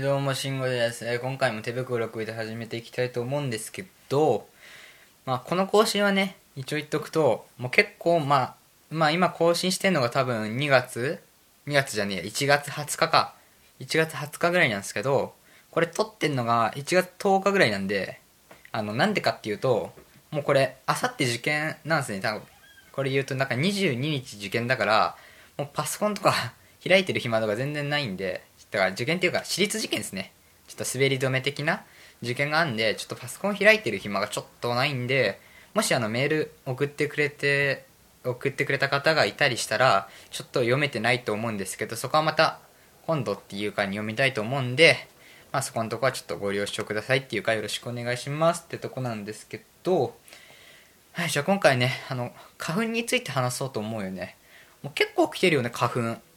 どうも慎吾です、えー今回も手袋をくいて始めていきたいと思うんですけど、まあ、この更新はね一応言っとくともう結構まあまあ今更新してんのが多分2月2月じゃねえや1月20日か1月20日ぐらいなんですけどこれ撮ってんのが1月10日ぐらいなんであのなんでかっていうともうこれあさって受験なんですね。多分これ言うとなんか22日受験だからもうパソコンとか 開いてる暇とか全然ないんでだから受験っていうか私立受験ですね。ちょっと滑り止め的な受験があるんでちょっとパソコン開いてる暇がちょっとないんでもしあのメール送ってくれて送ってくれた方がいたりしたらちょっと読めてないと思うんですけどそこはまた今度っていうかに読みたいと思うんでまあそこのとこはちょっとご了承くださいっていうかよろしくお願いしますってとこなんですけどはいじゃあ今回ねあの花粉について話そうと思うよね。もう結構来てるよね花粉。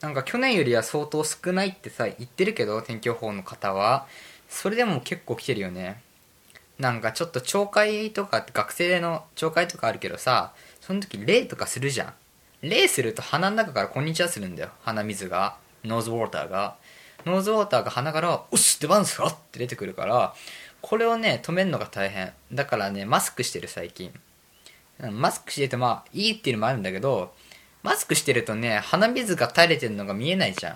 なんか去年よりは相当少ないってさ言ってるけど天気予報の方は。それでも結構来てるよね。なんかちょっと懲戒とか学生の懲戒とかあるけどさその時礼とかするじゃん。礼すると鼻の中からこんにちはするんだよ。鼻水が。ノーズウォーターが。ノーズウォーターが鼻から「おっし出番ですか?」って出てくるからこれをね止めるのが大変。だからねマスクしてる最近。マスクしててまあいいっていうのもあるんだけどマスクしてるとね鼻水が垂れてるのが見えないじゃん。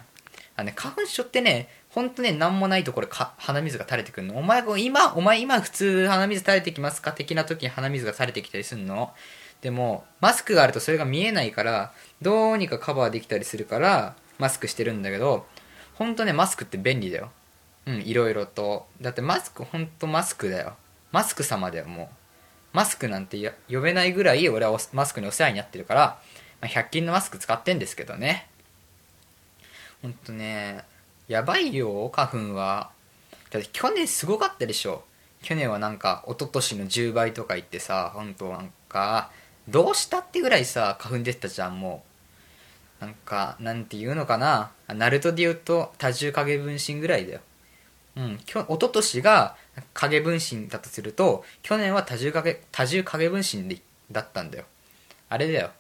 あのね花粉症ってねほんとね何もないところか鼻水が垂れてくるの。お前今お前今普通鼻水垂れてきますか？的な時に鼻水が垂れてきたりするの。でもマスクがあるとそれが見えないからどうにかカバーできたりするからマスクしてるんだけどほんとねマスクって便利だよ。うんいろいろと。だってマスクほんとマスクだよ。マスク様だよもう。マスクなんて呼べないぐらい俺はマスクにお世話になってるから、まあ、100均のマスク使ってんですけどね。ほんとねやばいよ花粉は。だって去年すごかったでしょ。去年はなんか一昨年の10倍とか言ってさ本当なんかどうしたってぐらいさ花粉出てたじゃんもう。なんかなんていうのかな。ナルトで言うと多重影分身ぐらいだよ。うんきょ一昨年が影分身だとすると去年は多重影多重影分身でだったんだよ。あれだよ。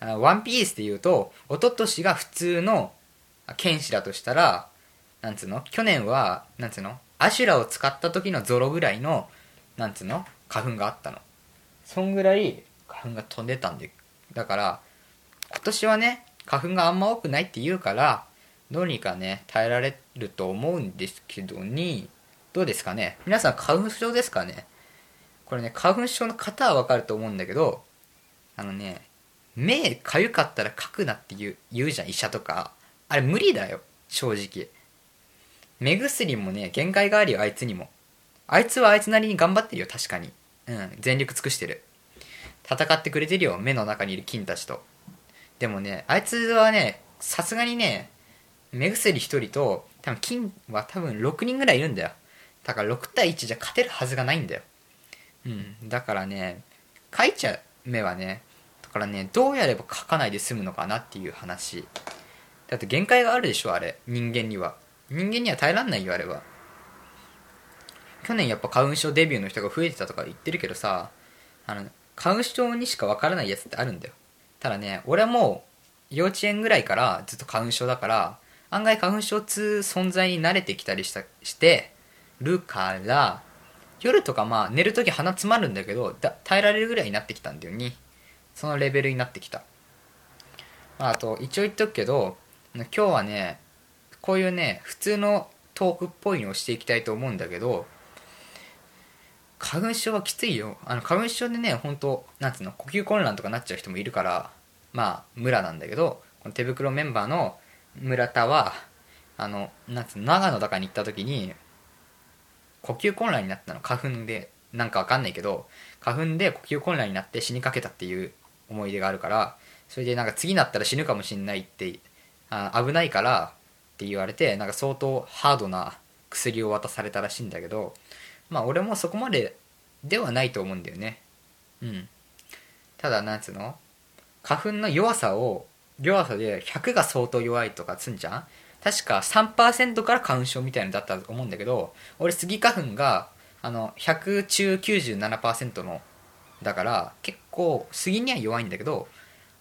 ワンピースで言うと一昨年が普通の剣士だとしたらなんつうの？去年はなんつうの？アシュラを使った時のゾロぐらいのなんつうの？花粉があったの。そんぐらい花粉が飛んでたんでだから今年はね花粉があんま多くないって言うからどうにかね耐えられると思うんですけどにどうですかね？皆さん花粉症ですかね？これね花粉症の方はわかると思うんだけどあのね目かゆかったら書くなって言う言うじゃん医者とか。あれ無理だよ正直。目薬もね限界があるよあいつにも。あいつはあいつなりに頑張ってるよ確かに。うん全力尽くしてる。戦ってくれてるよ目の中にいる菌たちと。でもねあいつはねさすがにね目薬1人と多分菌は多分6人ぐらいいるんだよ。だから6対1じゃ勝てるはずがないんだよ。うんだからね書いちゃう目はねだからねどうやれば書かないで済むのかなっていう話。だって限界があるでしょあれ。人間には。人間には耐えらんないよあれは。去年やっぱ花粉症デビューの人が増えてたとか言ってるけどさあの花粉症にしかわからないやつってあるんだよ。ただね俺はもう幼稚園ぐらいからずっと花粉症だから案外花粉症つ存在に慣れてきたりしたしてるから夜とかまあ寝るとき鼻詰まるんだけどだ耐えられるぐらいになってきたんだよね。そのレベルになってきた、まあ、あと一応言っとくけど今日はねこういうね普通のトークっぽいのをしていきたいと思うんだけど花粉症はきついよ。あの花粉症でね本当なんつうの呼吸困難とかなっちゃう人もいるからまあ村なんだけどこの手袋メンバーの村田はあのなんつうの長野とかに行った時に呼吸困難になったの。花粉でなんかわかんないけど花粉で呼吸困難になって死にかけたっていう思い出があるからそれでなんか次になったら死ぬかもしんないってあ危ないからって言われてなんか相当ハードな薬を渡されたらしいんだけどまあ俺もそこまでではないと思うんだよね。うん。ただなんつうの？花粉の弱さを弱さで100が相当弱いとかつんじゃん？確か3%から花粉症みたいなのだったと思うんだけど俺スギ花粉があの100中97%のだから結構スギには弱いんだけど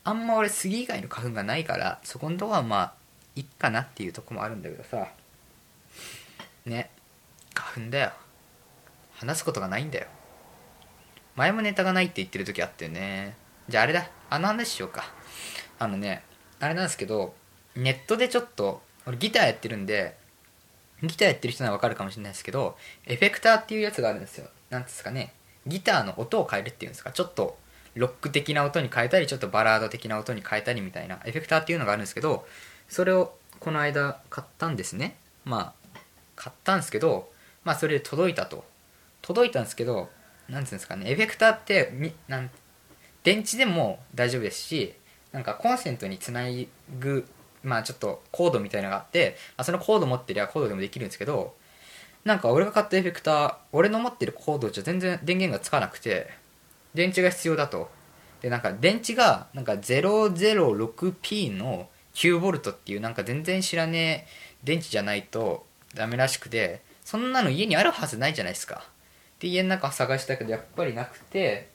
あんま俺スギ以外の花粉がないからそこのとこはまあいっかなっていうとこもあるんだけどさ。ね。花粉だよ。話すことがないんだよ。前もネタがないって言ってる時あってね。じゃああれだ。あの話しようか。あのねあれなんですけどネットでちょっと俺ギターやってるんでギターやってる人ならわかるかもしれないですけどエフェクターっていうやつがあるんですよ。なんですかね。ギターの音を変えるっていうんですか。ちょっとロック的な音に変えたりちょっとバラード的な音に変えたりみたいなエフェクターっていうのがあるんですけどそれをこの間買ったんですね。まあ買ったんですけどまあそれで届いたと。届いたんですけどなんつうんですかね。エフェクターってみなん電池でも大丈夫ですしなんかコンセントにつなぐまあちょっとコードみたいなのがあってあそのコード持ってりゃコードでもできるんですけどなんか俺が買ったエフェクター俺の持ってるコードじゃ全然電源がつかなくて電池が必要だと。でなんか電池がなんか 006P の 9V っていうなんか全然知らねえ電池じゃないとダメらしくてそんなの家にあるはずないじゃないですか。で家の中探したけどやっぱりなくて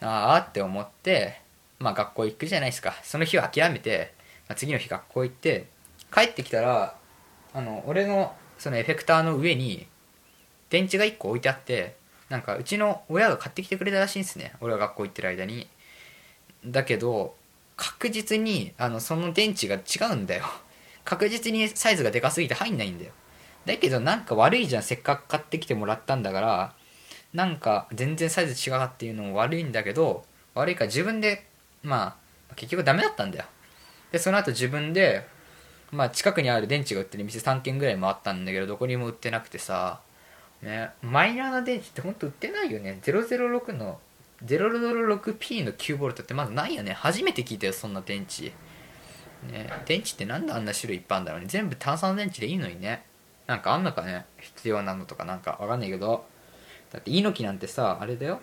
ああって思ってまあ学校行くじゃないですか。その日は諦めて、まあ、次の日学校行って帰ってきたらあの俺のそのエフェクターの上に電池が1個置いてあってなんかうちの親が買ってきてくれたらしいんですね。俺が学校行ってる間に。だけど確実にあのその電池が違うんだよ。確実にサイズがでかすぎて入んないんだよ。だけどなんか悪いじゃん。せっかく買ってきてもらったんだから。なんか全然サイズ違うっていうのも悪いんだけど悪いから自分でまあ結局ダメだったんだよ。でその後自分でまあ近くにある電池が売ってる店3軒ぐらい回ったんだけどどこにも売ってなくてさ。ねマイナーな電池ってほんと売ってないよね。006の 006P の 9V ってまずないよね。初めて聞いたよそんな電池。ね電池ってなんであんな種類いっぱいあるんだろうね。全部炭酸電池でいいのにね。なんかあんのかね。必要なのとかなんかわかんないけど。だって猪木なんてさあれだよ。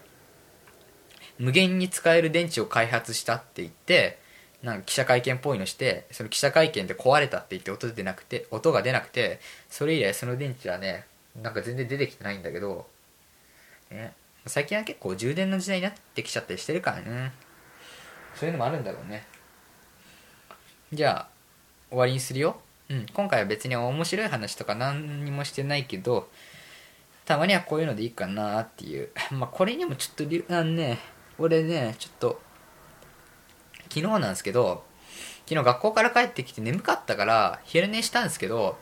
無限に使える電池を開発したって言ってなんか記者会見っぽいのしてその記者会見で壊れたって言って音出なくて音が出なくてそれ以来その電池はねなんか全然出てきてないんだけど、ね、最近は結構充電の時代になってきちゃったりしてるからね。そういうのもあるんだろうね。じゃあ終わりにするよ。うん。今回は別に面白い話とか何にもしてないけどたまにはこういうのでいいかなっていう。まあこれにもちょっとあのね俺ねちょっと昨日なんですけど昨日学校から帰ってきて眠かったから昼寝したんですけど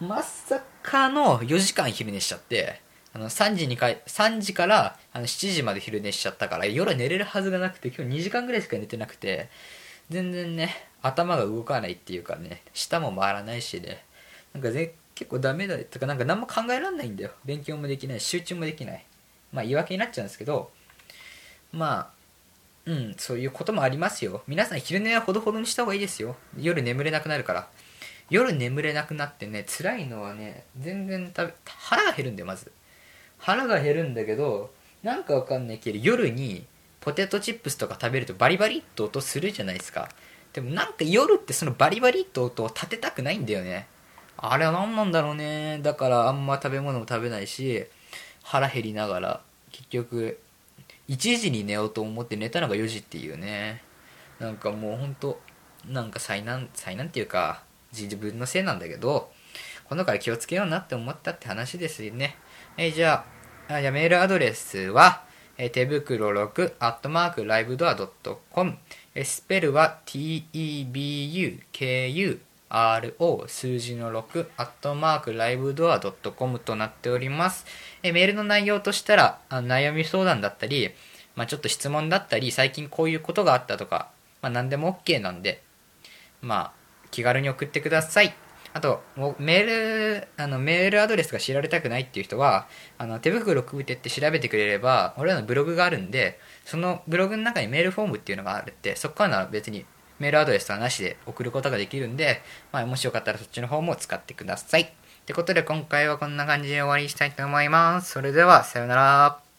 まさかの4時間昼寝しちゃってあの3時にか3時からあの7時まで昼寝しちゃったから夜寝れるはずがなくて今日2時間ぐらいしか寝てなくて全然ね頭が動かないっていうかね舌も回らないしねなんかぜ結構ダメだとかなんか何も考えられないんだよ。勉強もできない集中もできない。まあ言い訳になっちゃうんですけどまあうんそういうこともありますよ。皆さん昼寝はほどほどにした方がいいですよ。夜眠れなくなるから。夜眠れなくなってね辛いのはね全然食べ腹が減るんだよまず。腹が減るんだけどなんかわかんないけど夜にポテトチップスとか食べるとバリバリっと音するじゃないですか。でもなんか夜ってそのバリバリっと音を立てたくないんだよね。あれは何なんだろうね。だからあんま食べ物も食べないし腹減りながら結局1時に寝ようと思って寝たのが4時っていうね。なんかもうほんとなんか災難災難っていうか自分のせいなんだけど今度から気をつけようなって思ったって話ですよねえー、じゃあじゃあメールアドレスは、えー、手袋6アットマークライブドアドットコムスペルは TEBUKU RO 数字の6アットマークライブドアドットコムとなっております。えメールの内容としたらあ悩み相談だったり、まあ、ちょっと質問だったり最近こういうことがあったとか、まあ、何でも OK なんで、まあ、気軽に送ってください。あと、メール、あの、メールアドレスが知られたくないっていう人は、あの、手袋くぐてって調べてくれれば、俺らのブログがあるんで、そのブログの中にメールフォームっていうのがあるって、そこからなら別にメールアドレスはなしで送ることができるんで、まあ、もしよかったらそっちの方も使ってください。ってことで今回はこんな感じで終わりにしたいと思います。それでは、さようなら。